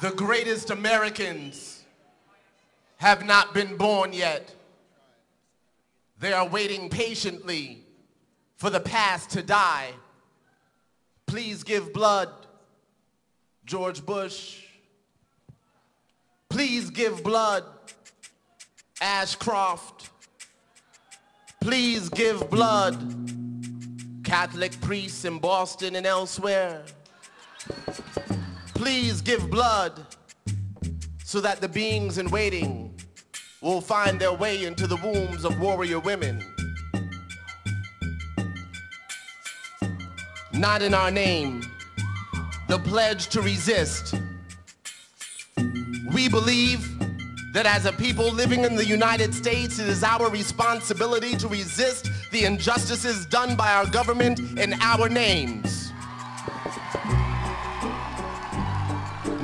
The greatest Americans have not been born yet. They are waiting patiently for the past to die. Please give blood, George Bush. Please give blood, Ashcroft. Please give blood, Catholic priests in Boston and elsewhere. Please give blood so that the beings in waiting will find their way into the wombs of warrior women. Not in our name, the pledge to resist. We believe that as a people living in the United States, it is our responsibility to resist the injustices done by our government in our names.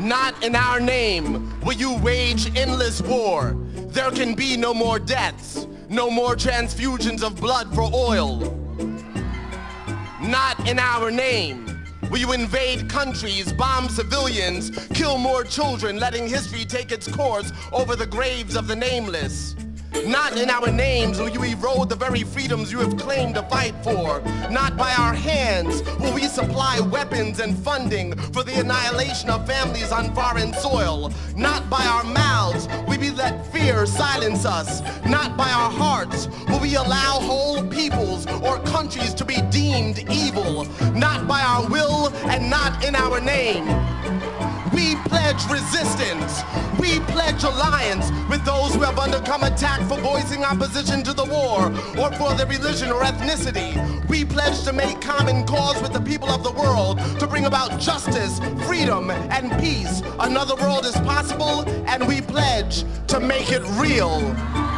Not in our name will you wage endless war. There can be no more deaths, no more transfusions of blood for oil. Not in our name will you invade countries, bomb civilians, kill more children, letting history take its course over the graves of the nameless. Not in our names will you erode the very freedoms you have claimed to fight for. Not by our hands will we supply weapons and funding for the annihilation of families on foreign soil. Not by our mouths will we let fear silence us. Not by our hearts will we allow whole peoples or countries to be deemed evil. Not by our will and not in our name. We pledge resistance. We pledge alliance with those who have undergone attack for voicing opposition to the war or for their religion or ethnicity. We pledge to make common cause with the people of the world to bring about justice, freedom, and peace. Another world is possible, and we pledge to make it real.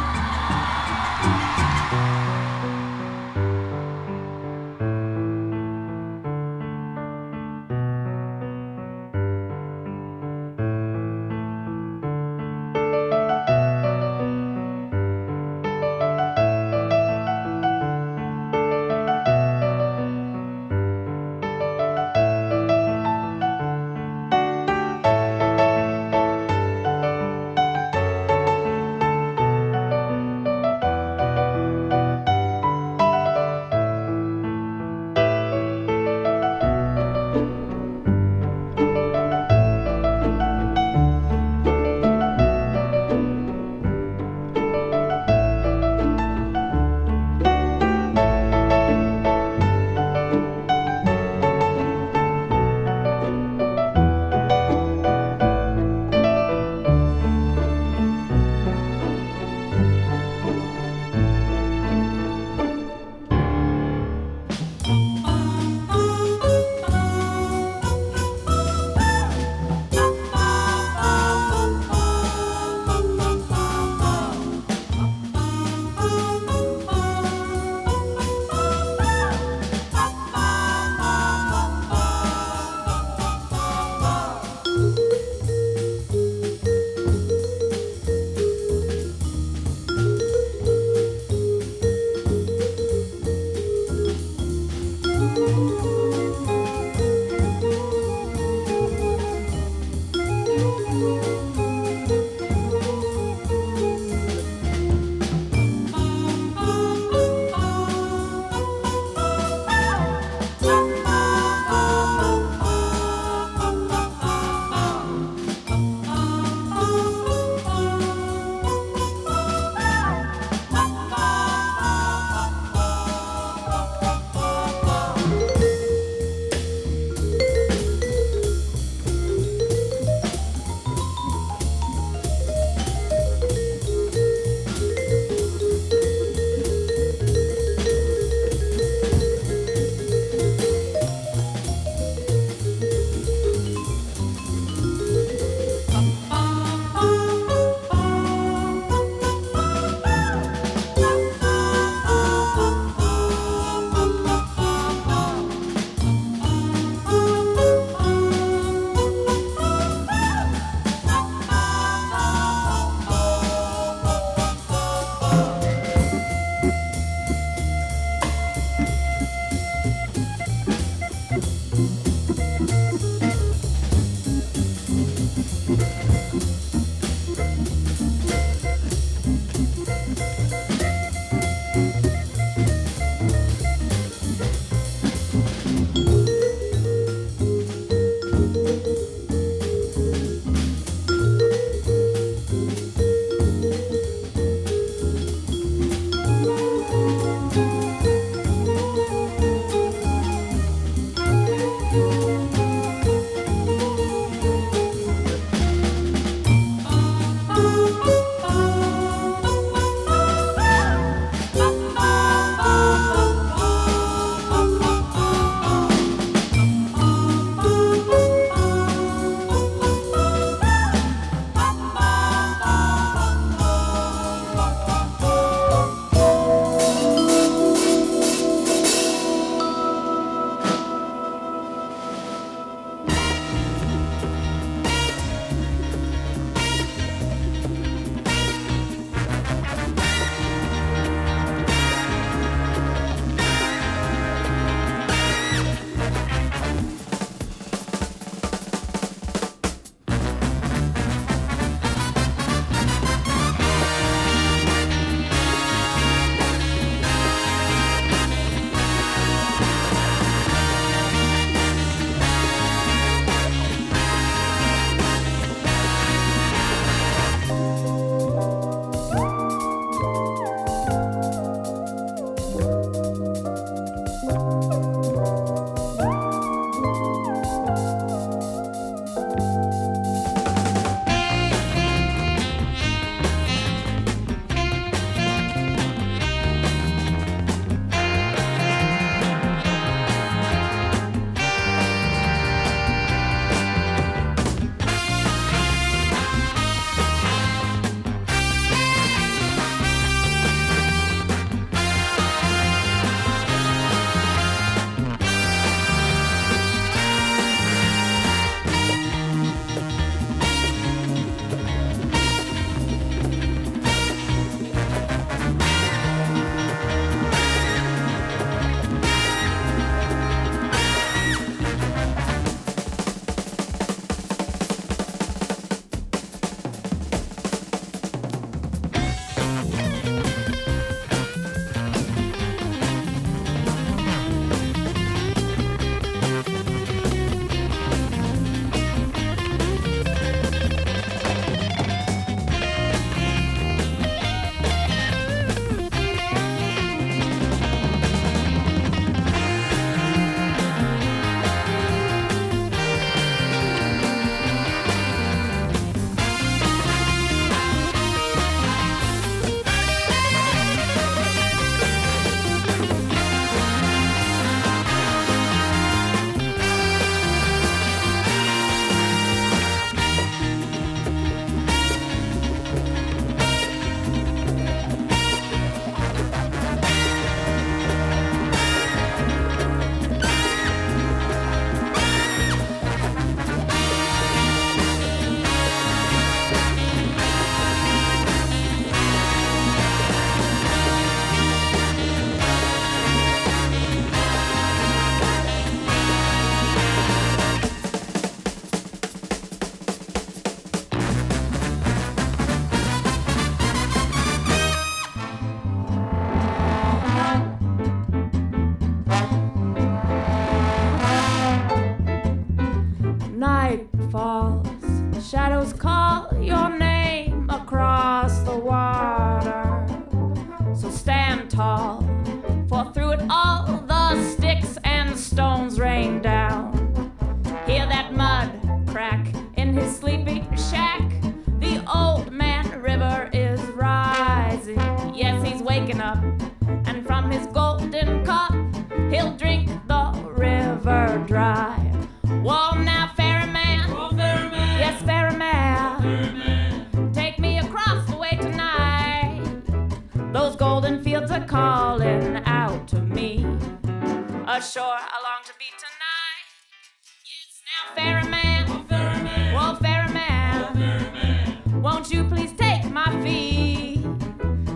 Won't you please take my fee?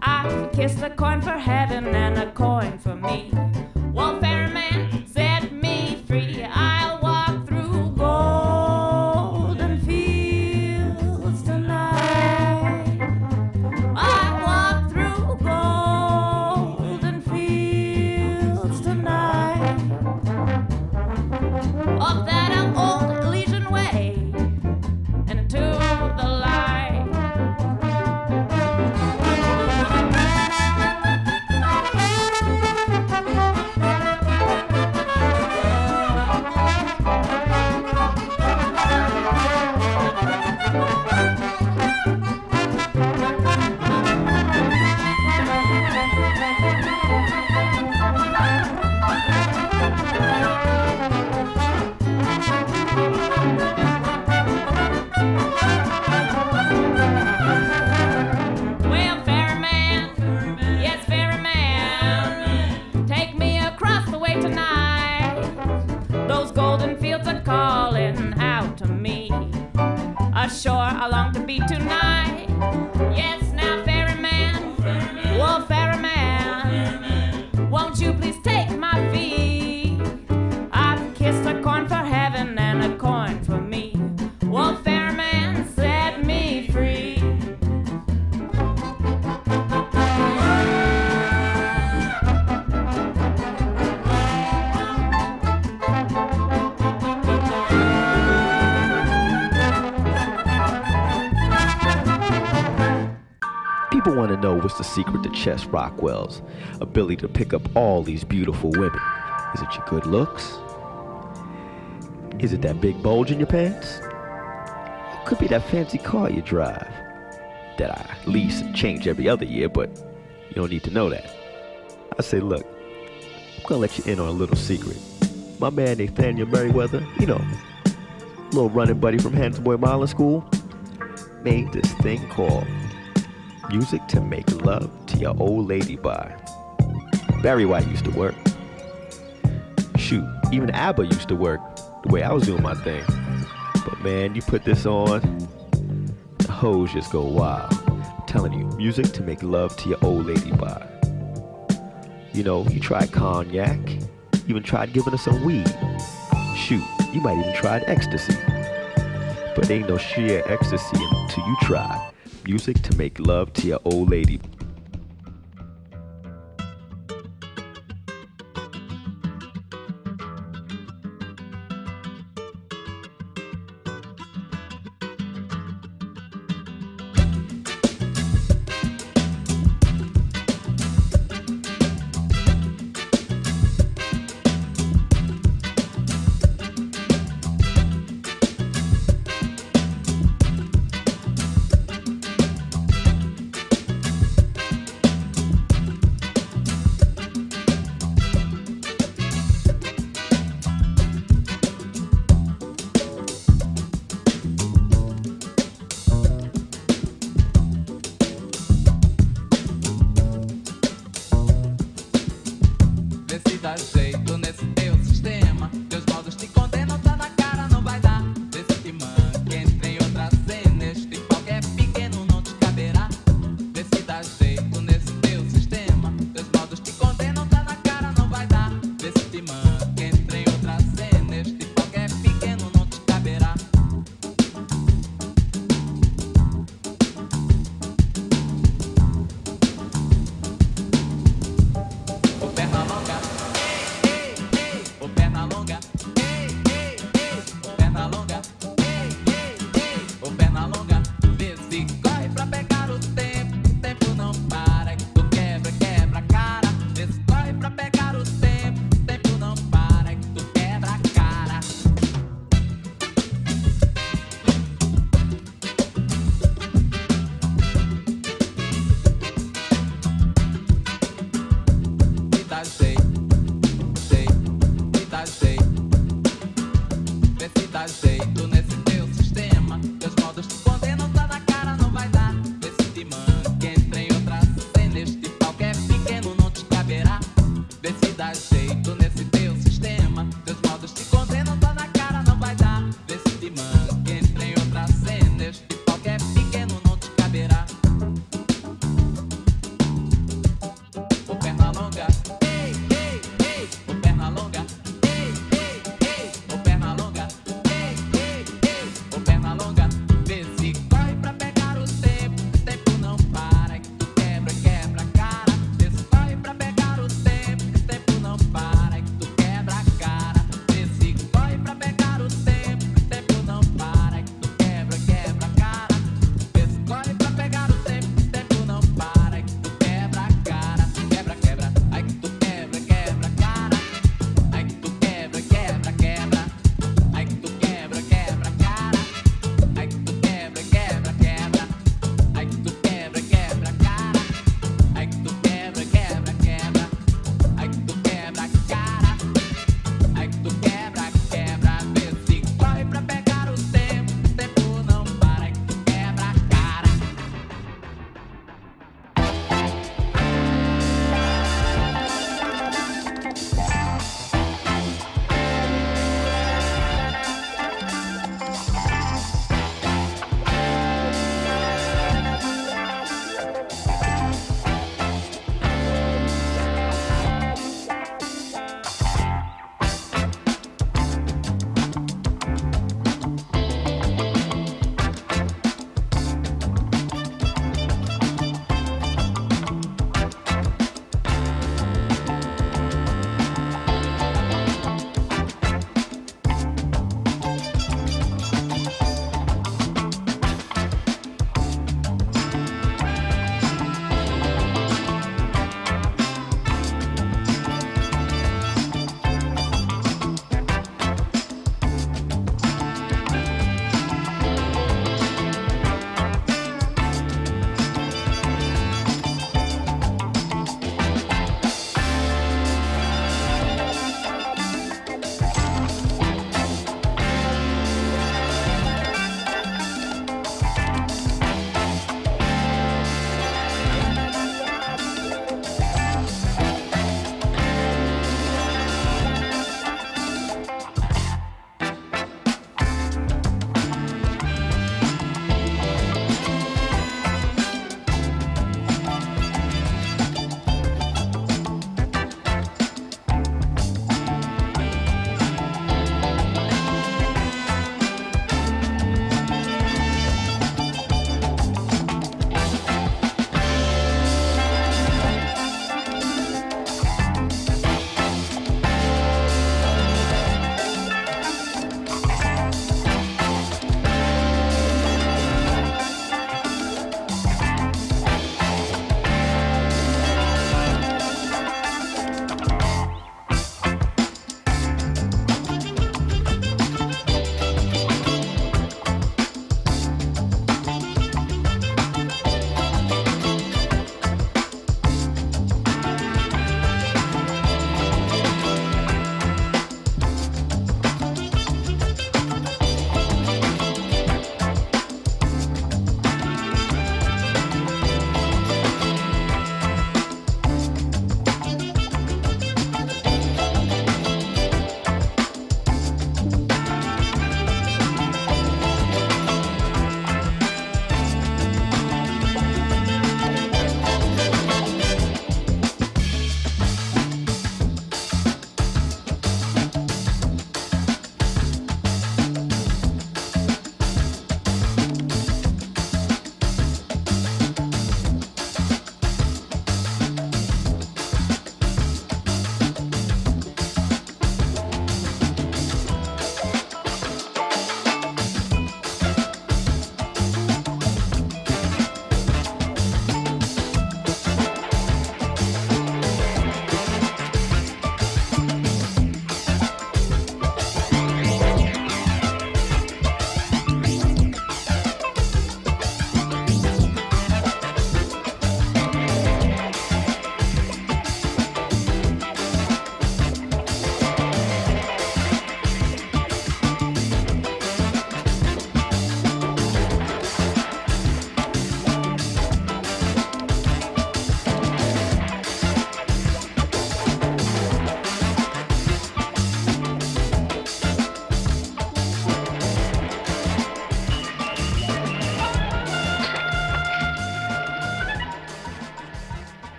I've kissed a coin for What's the secret to Chest Rockwell's ability to pick up all these beautiful women. Is it your good looks? Is it that big bulge in your pants? Or could be that fancy car you drive that I lease and change every other year, but you don't need to know that. I say, look, I'm gonna let you in on a little secret. My man Nathaniel Merriweather, you know, little running buddy from Handsome Boy Modeling School, made this thing called Music to make love to your old lady by. Barry White used to work. Shoot, even ABBA used to work the way I was doing my thing. But man, you put this on, the hoes just go wild. I'm telling you, music to make love to your old lady by. You know, you tried cognac, even tried giving her some weed. Shoot, you might even tried ecstasy. But ain't no sheer ecstasy until you try music to make love to your old lady.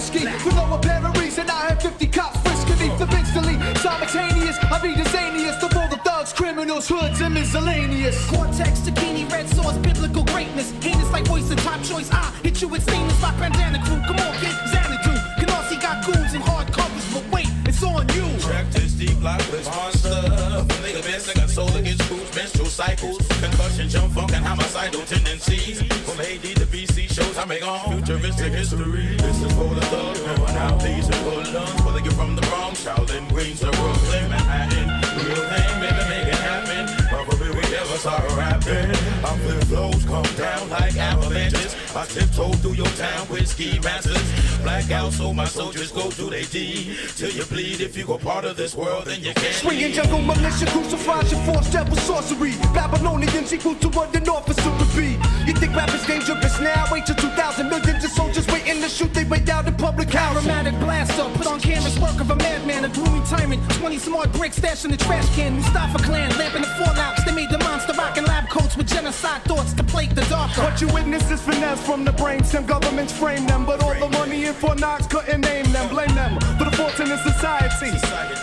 Kaniski. For no apparent reason, I had 50 cops frisking me for instantly. Simultaneous, I be the zaniest of all the thugs, criminals, hoods, and miscellaneous. Cortex, zucchini, red sauce, biblical greatness. Heinous like voice top choice. I hit you with stainless like bandana crew. Come on, and homicidal tendencies. From AD to BC shows, I make on futuristic history. This is for the thugs, going out these and hoodlums. Whether you're from the Bronx, Shaolin, Queens, or Brooklyn, Manhattan. Real thing, baby, make it happen. Probably we never start rapping. I'm flip flows come down like avalanches. I tiptoe through your town with ski masters. Blackout so my soldiers go do they deed. Till you bleed, if you go part of this world, then you can't Swinging jungle militia crucifies your force devil sorcery. Babylonians equal to what an officer would be. You think rap is dangerous now? Wait till 2,000 millions of soldiers waiting to shoot their way down in public house. Aromatic blaster, put on canvas work of a madman, a gloomy tyrant. 20 smart bricks stashed in the trash can. Mustafa clan, lamp in the fallouts. They made the monster rockin' lab coats with genocide thoughts to plague the darker. What you witness is finesse from the brain. Some governments frame them, but all the money in Fort Knox couldn't name them. Blame them for the faults in the society.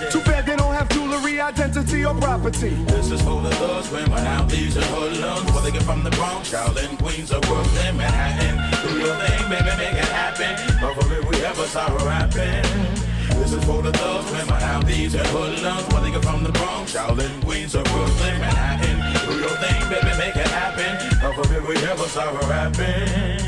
Too bad they don't have jewelry, identity, or property. This is for the thugs, women, out these and hoodlums. Whether you're from the Bronx, Shaolin, Queens, or Brooklyn, Manhattan. Do your thing, baby, make it happen. Over if we ever start rapping. This is for the thugs, women, out these and hoodlums. Whether you're from the Bronx, Shaolin, Queens, or Brooklyn, Manhattan. Do your thing, baby, make it happen. Over if we ever start rapping.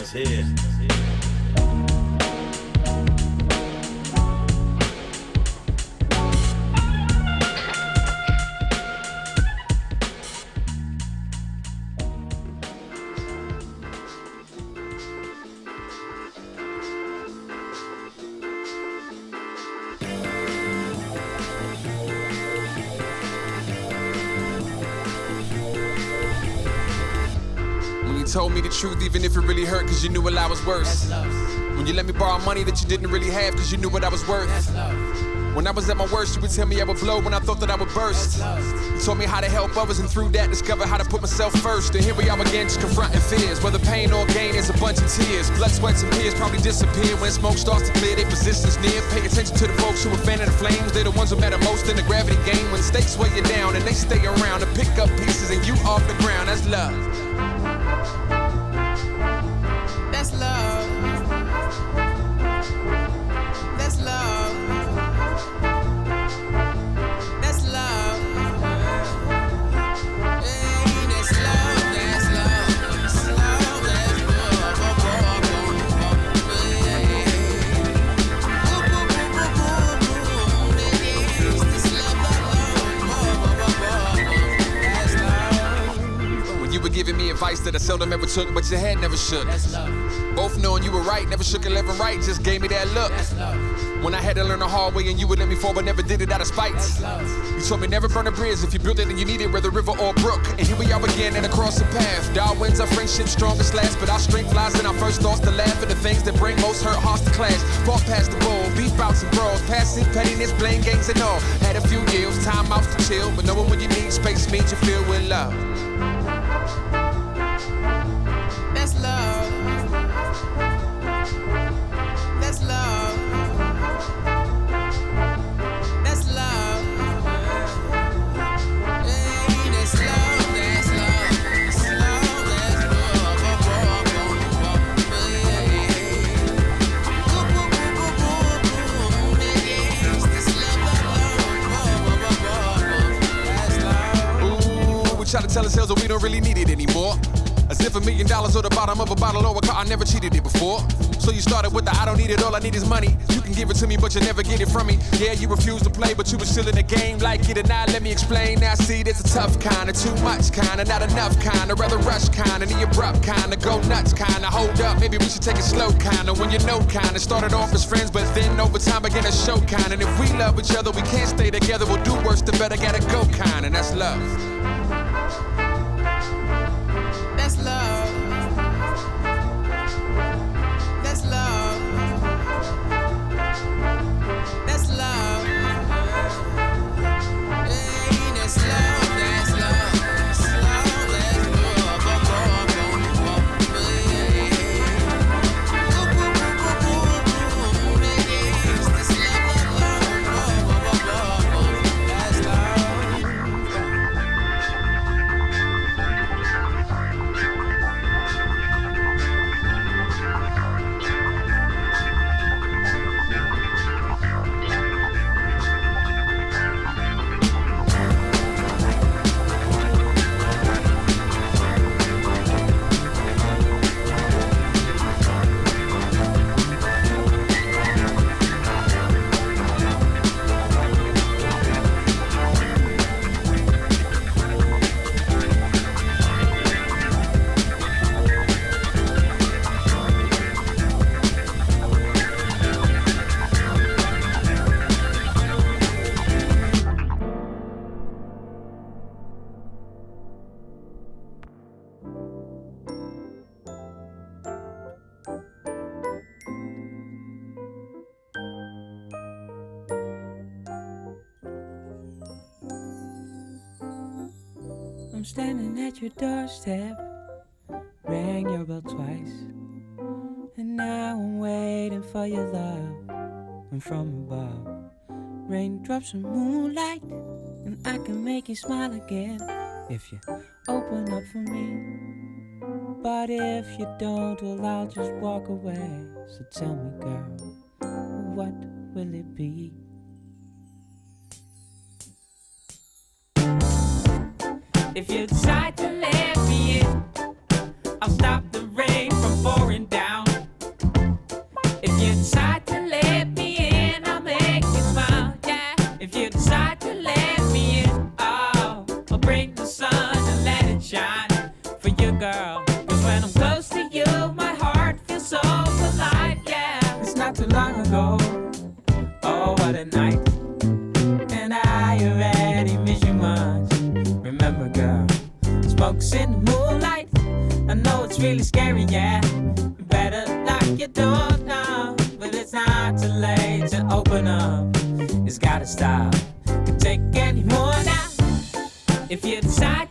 Revolution is truth, even if it really hurt, cause you knew what I was worth. When you let me borrow money that you didn't really have, cause you knew what I was worth. When I was at my worst, you would tell me I would blow when I thought that I would burst. You told me how to help others, and through that, discover how to put myself first. And here we are again, just confronting fears. Whether pain or gain is a bunch of tears. Blood, sweats, and tears probably disappear when smoke starts to clear. Their positions near. Pay attention to the folks who are fanning the flames. They're the ones who matter most in the gravity game. When stakes weigh you down, and they stay around to pick up pieces, and you off the ground. That's love. Advice that I seldom ever took, but your head never shook. Both knowing you were right, never shook a left and right, just gave me that look. When I had to learn the hard way and you would let me fall, but never did it out of spite. You told me never burn a bridge if you build it and you need it, whether river or brook. And here we are again and across the path. Darwin's our friendship strongest last, but our strength lies in our first thoughts to laugh at the things that bring most hurt hearts to clash. Fought past the bowl, beef bouts and brawls, passing pettiness, blame games and all. Had a few years, time outs to chill, but knowing when you need space means you feel with love. That's love. That's love. That's love. Hey, that's love. That's love. That's love. That's love. Ooh, we try to tell ourselves that we don't really need it anymore. If a million dollars or the bottom of a bottle or a car, I never cheated it before. So you started with the I don't need it, all I need is money. You can give it to me, but you never get it from me. Yeah, you refuse to play, but you were still in the game. Like it or not, let me explain. Now see, there's a tough kind of too much kind of not enough kind of rather rush kind of the abrupt kind of go nuts kind of hold up. Maybe we should take it slow kind of when you know kind of started off as friends, but then over time began to show kind. And if we love each other, we can't stay together. We'll do worse, the better gotta go kind, and that's love. Doorstep, rang your bell twice, and now I'm waiting for your love. And from above, raindrops and moonlight, and I can make you smile again if you open up for me. But if you don't, well, I'll just walk away. So tell me, girl, what will it be? If you decide to let me in, I'll stop the rain from pouring down. If you decide in the moonlight. I know it's really scary, yeah. You better lock your door now. But it's not too late to open up. It's gotta stop. Can take any more now. If you decide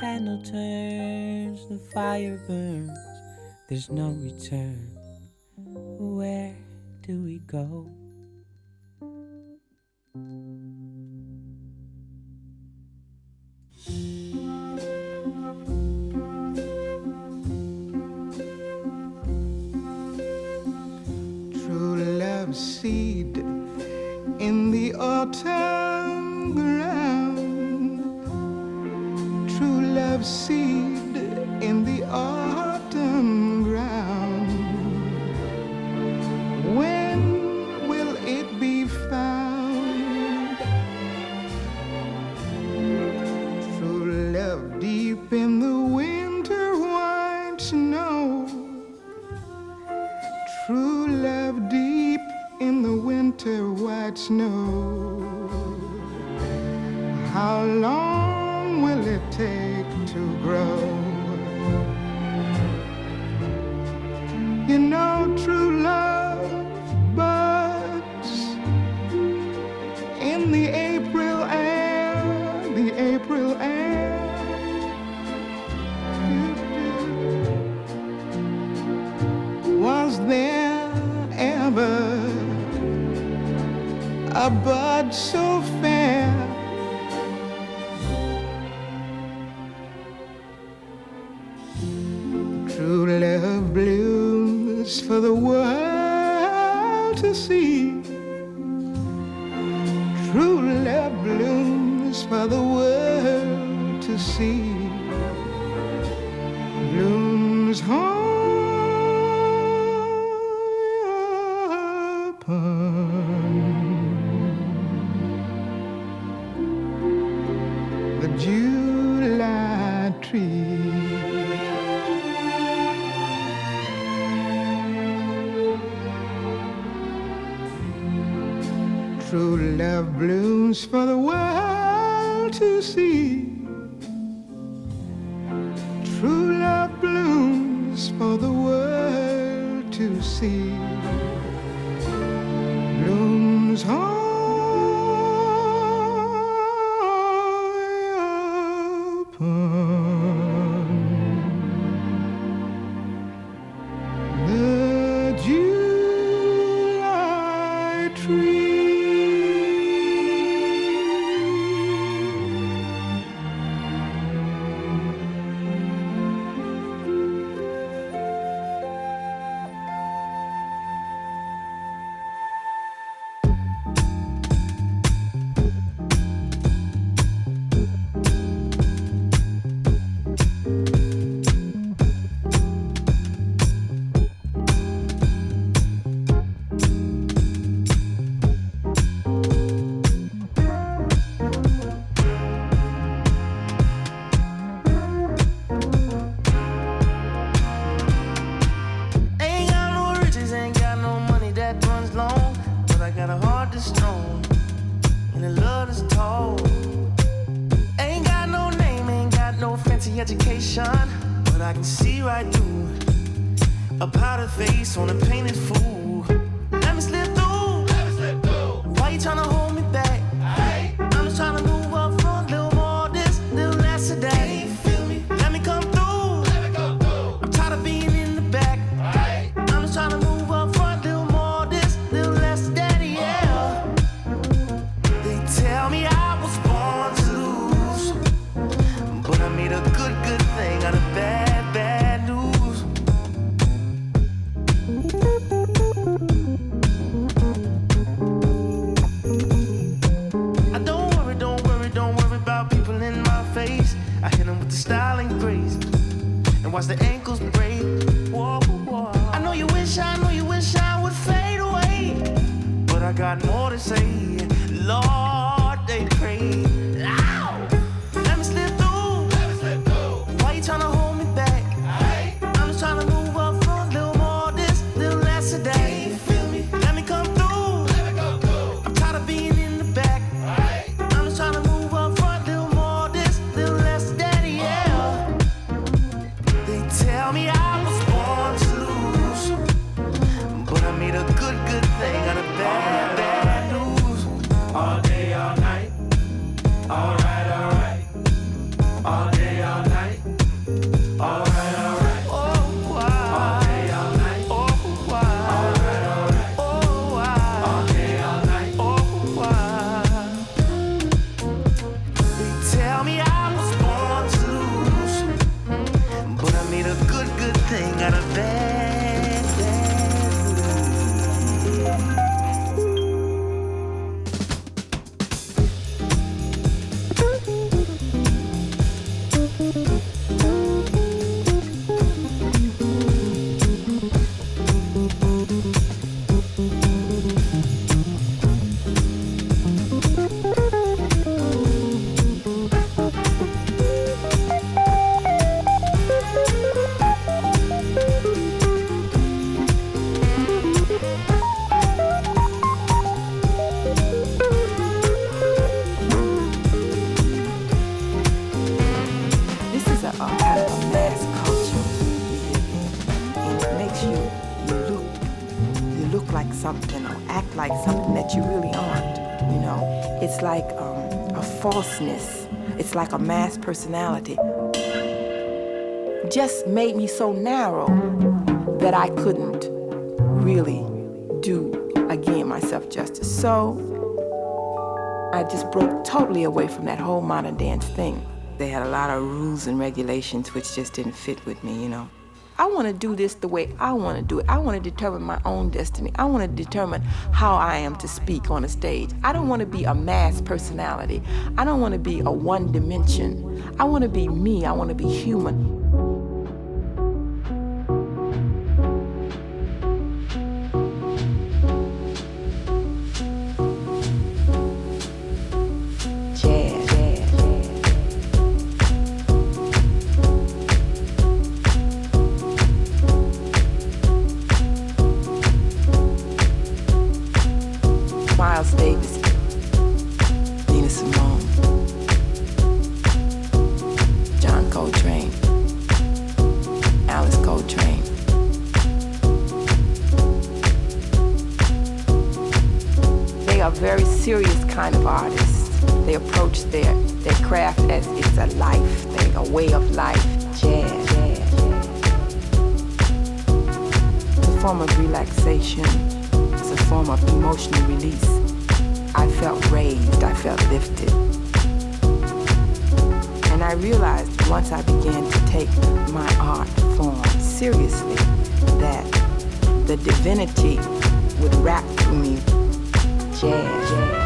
handle turns, the fire burns, there's no return. Where do we go? True love seed in the autumn love seed in the autumn ground. When will it be found? True love deep in the winter white snow. True love deep in the winter white snow. How long will it take? grow. You know, true love buds in the April air, the April air. Was there ever a bud so? for the world to see. True love blooms for the world to see. Blooms home. Mass personality. Just made me so narrow that I couldn't really do again myself justice. So I just broke totally away from that whole modern dance thing. They had a lot of rules and regulations which just didn't fit with me, you know. I want to do this the way I want to do it. I want to determine my own destiny. I want to determine how I am to speak on a stage. I don't want to be a mass personality. I don't want to be a one dimension. I want to be me. I want to be human. Form of relaxation. It's a form of emotional release. I felt raised, I felt lifted. And I realized once I began to take my art form seriously that the divinity would rap through me. Jazz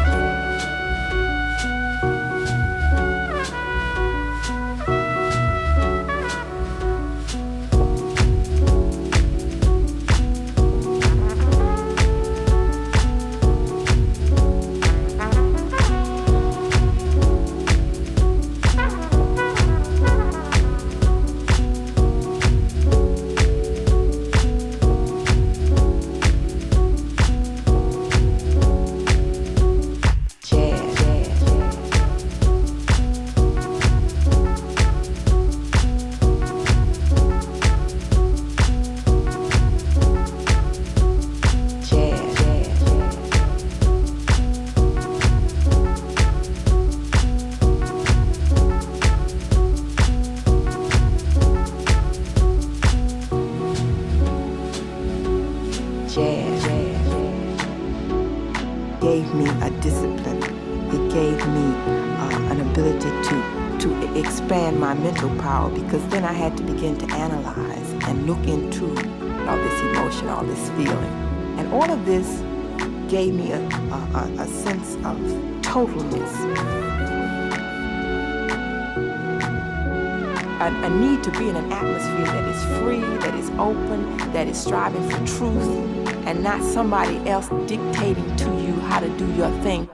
this gave me a, a, a- sense of totalness. A need to be in an atmosphere that is free, that is open, that is striving for truth, and not somebody else dictating to you how to do your thing.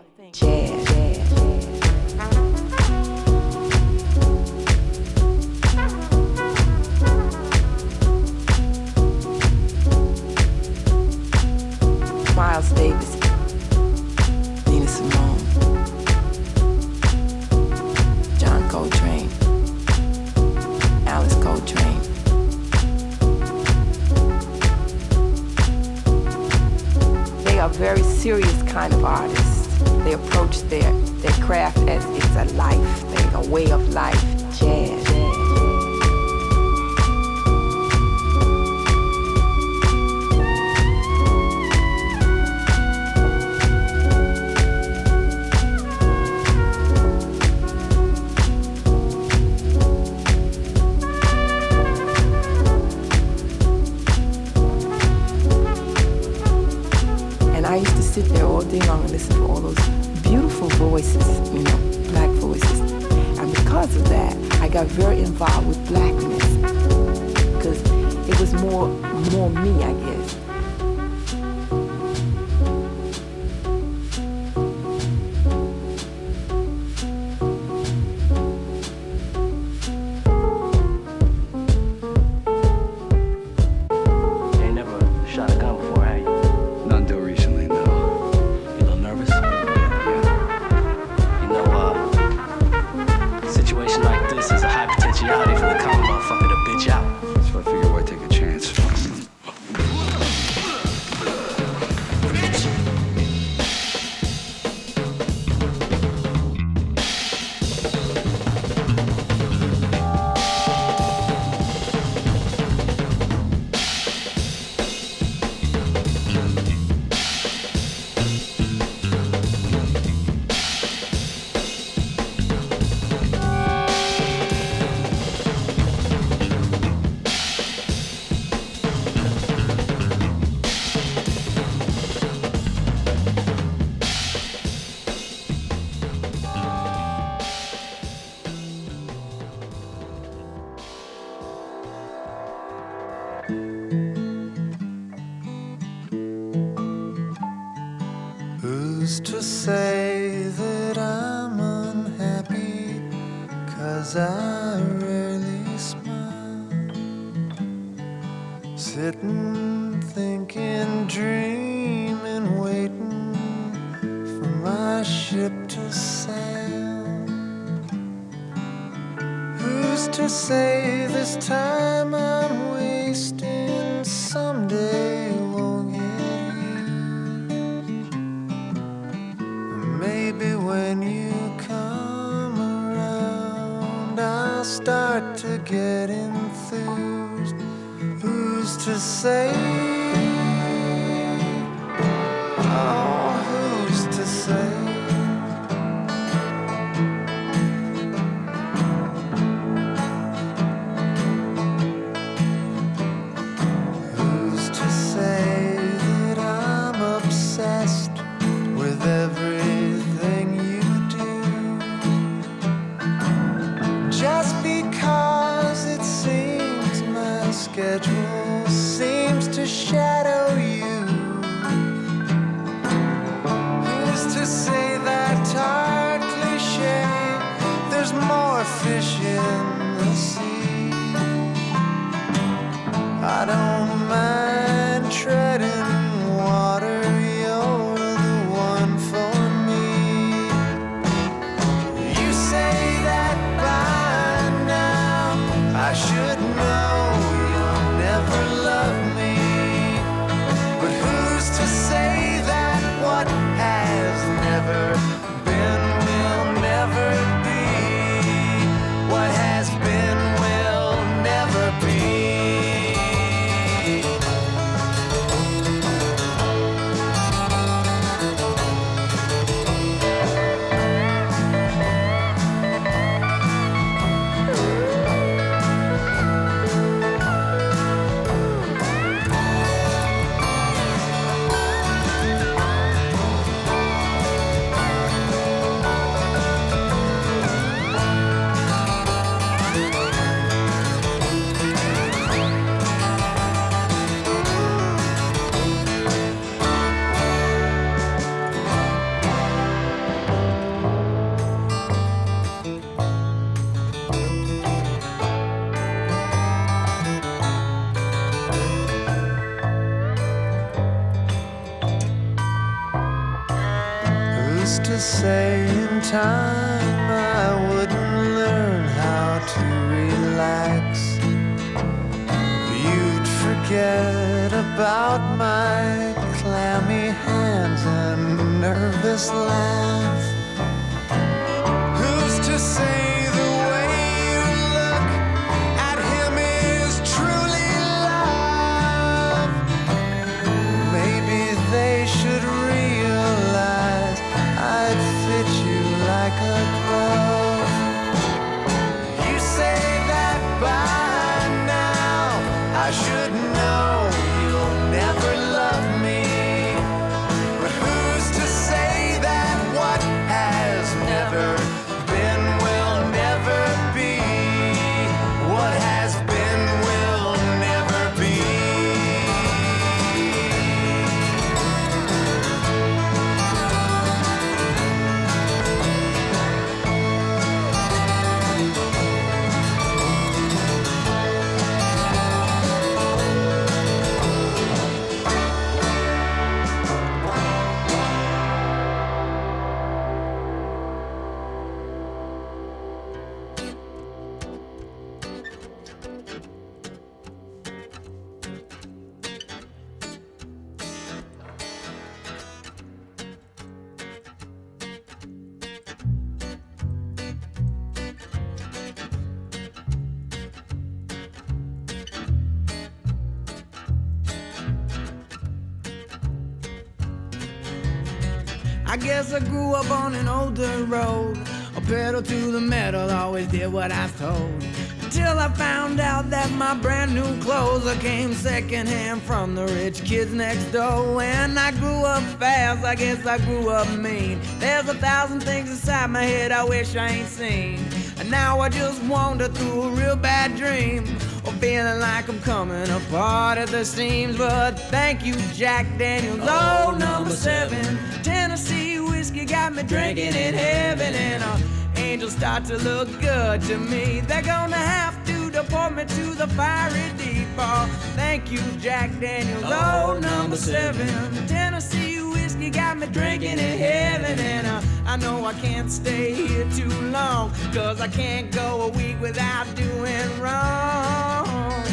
To the metal, always did what I was told. Until I found out that my brand new clothes I came secondhand from the rich kids next door. When I grew up fast, I guess I grew up mean. There's a thousand things inside my head I wish I ain't seen. And now I just wander through a real bad dream. Or feeling like I'm coming apart at the seams. But thank you, Jack Daniels. Oh, number seven. Tennessee whiskey got me drinking in heaven. And uh, angels start to look good to me. They're gonna have to deport me to the fiery deep. Oh, thank you, Jack Daniels. Oh, number seven. Tennessee whiskey got me drinking in heaven. And uh, I know I can't stay here too long. Cause I can't go a week without doing wrong.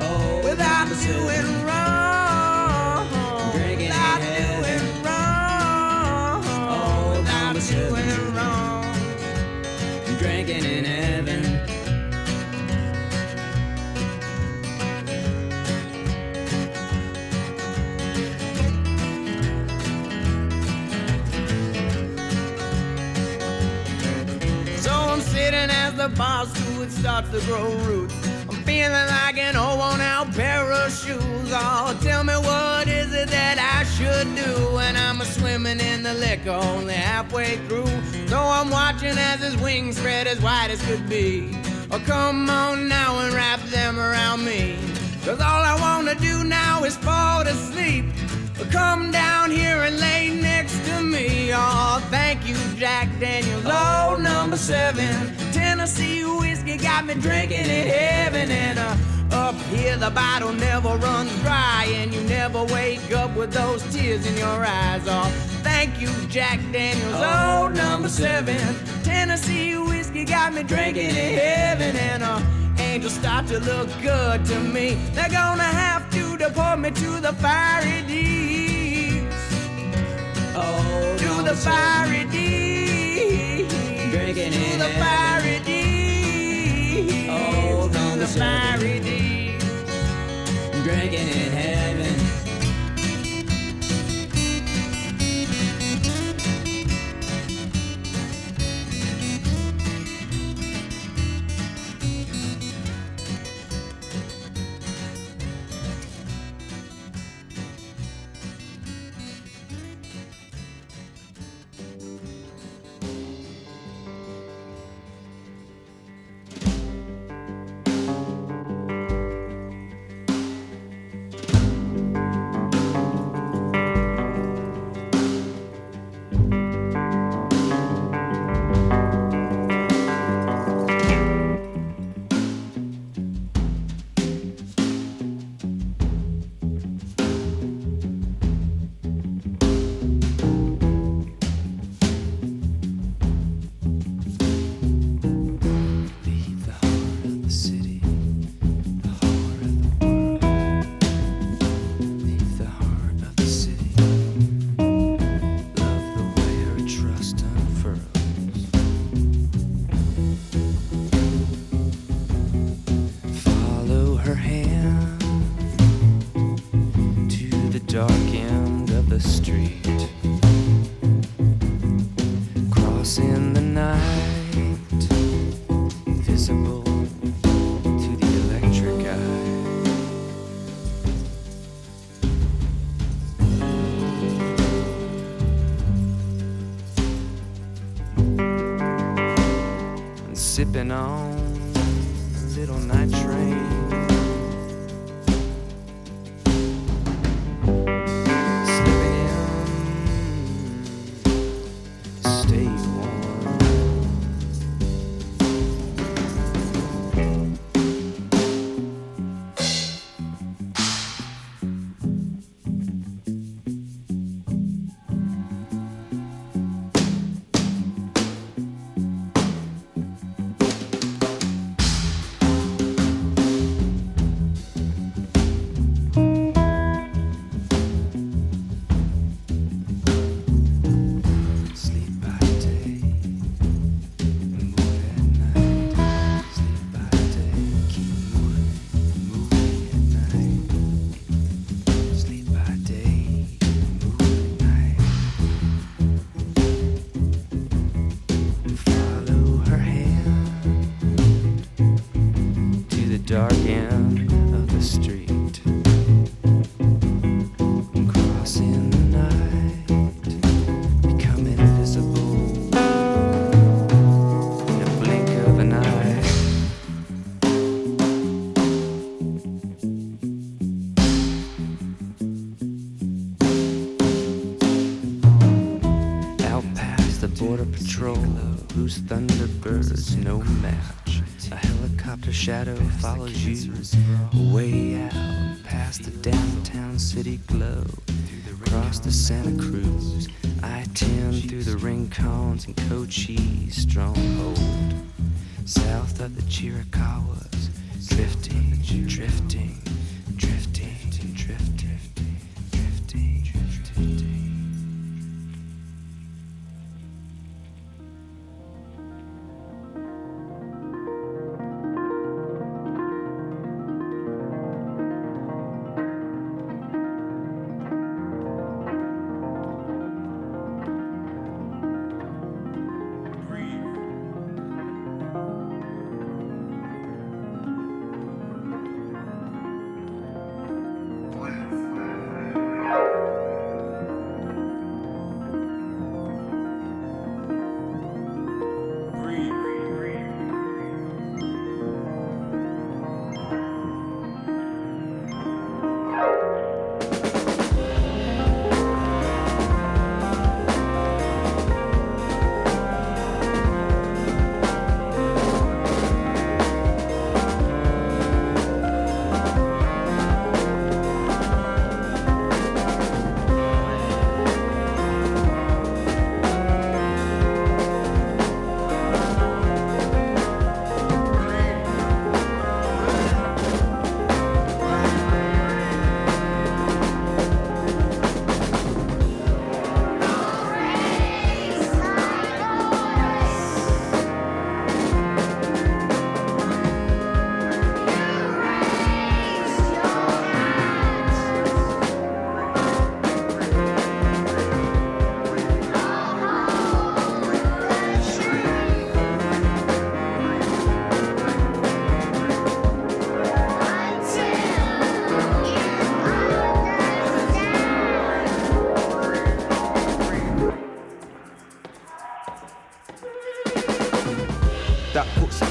Oh, without doing wrong. To grow roots. I'm feeling like an old worn out pair of shoes. Oh, tell me what is it that I should do when I'm a swimming in the liquor only halfway through. So I'm watching as his wings spread as wide as could be. Oh, come on now and wrap them around me. Cause all I wanna do now is fall to sleep. Come down here and lay next to me. Oh, thank you, Jack Daniels. Oh, number seven. Tennessee whiskey got me drinking in heaven. And uh, up here, the bottle never runs dry. And you never wake up with those tears in your eyes. Oh, thank you, Jack Daniels. Oh, number seven. Tennessee whiskey got me drinking in heaven. And uh, angels start to look good to me. They're gonna have to deport me to the fiery deeps. Oh, to the fiery deeps. Drinking to the fiery deeps. Oh, to the fiery deeps. Drinking in heaven. On South of the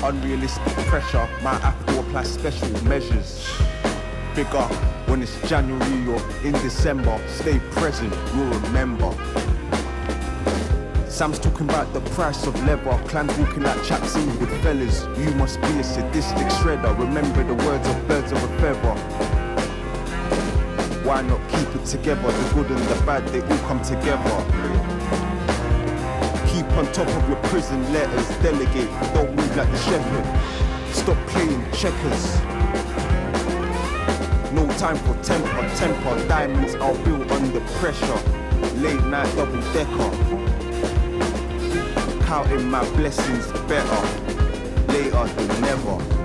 unrealistic pressure. Might have to apply special measures. Bigger when it's January or in December. Stay present, you'll remember. Sam's talking about the price of leather. Clans walking like chaps in with fellas. You must be a sadistic shredder. Remember the words of birds of a feather. Why not keep it together? The good and the bad, they all come together. Top of your prison letters. Delegate, don't move like the shepherd. Stop playing checkers. No time for temper, temper. Diamonds are built under pressure. Late night double decker. Counting my blessings better. Later than never.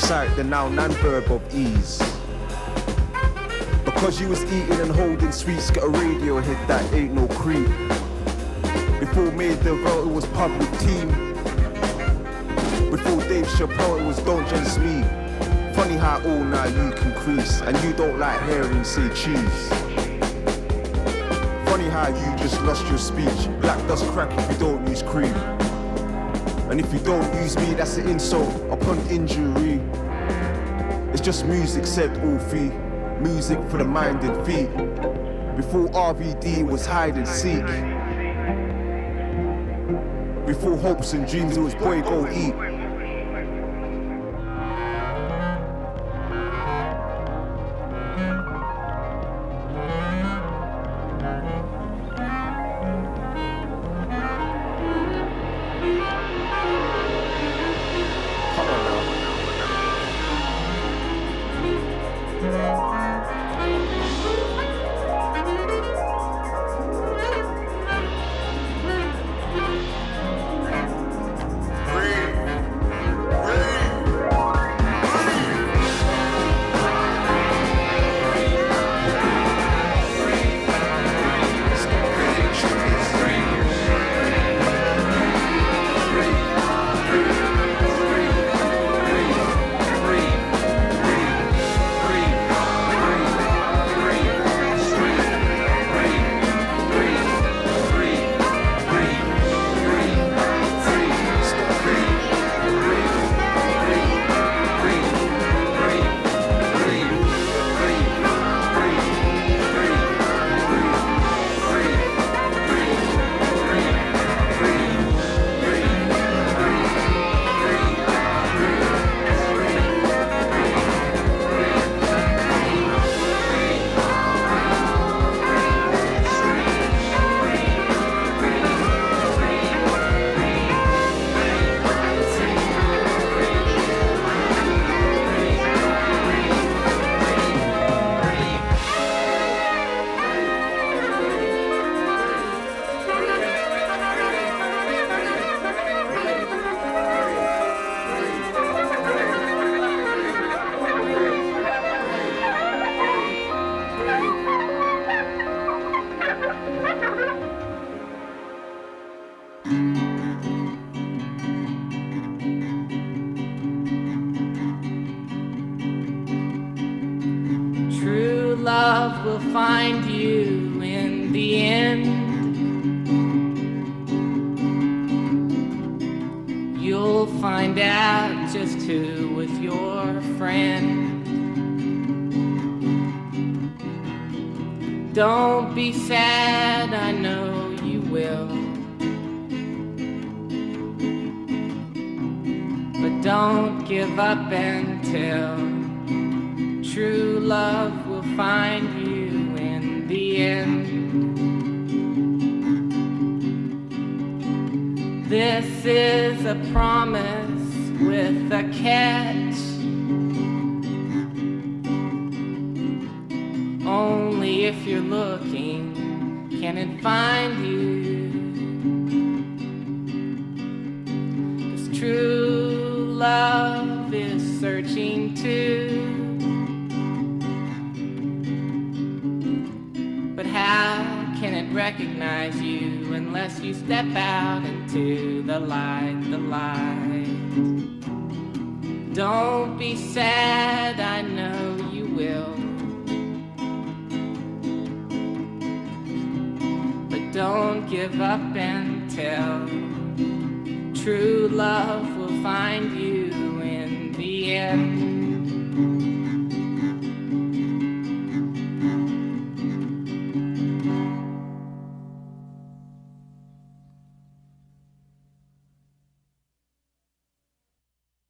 recite the noun and verb of ease. Because you was eating and holding sweets, got a radio hit that ain't no creep. Before Made the Vote, it was pub with team. Before Dave Chappelle, it was don't just me. Funny how all now you can crease, and you don't like hearing say cheese. Funny how you just lost your speech. Black does crack if you don't use cream. And if you don't use me, that's an insult upon injury. Just music, said Orphe. Music for the mind and feet. Before RVD was hide and seek. Before hopes and dreams, it was boy go eat.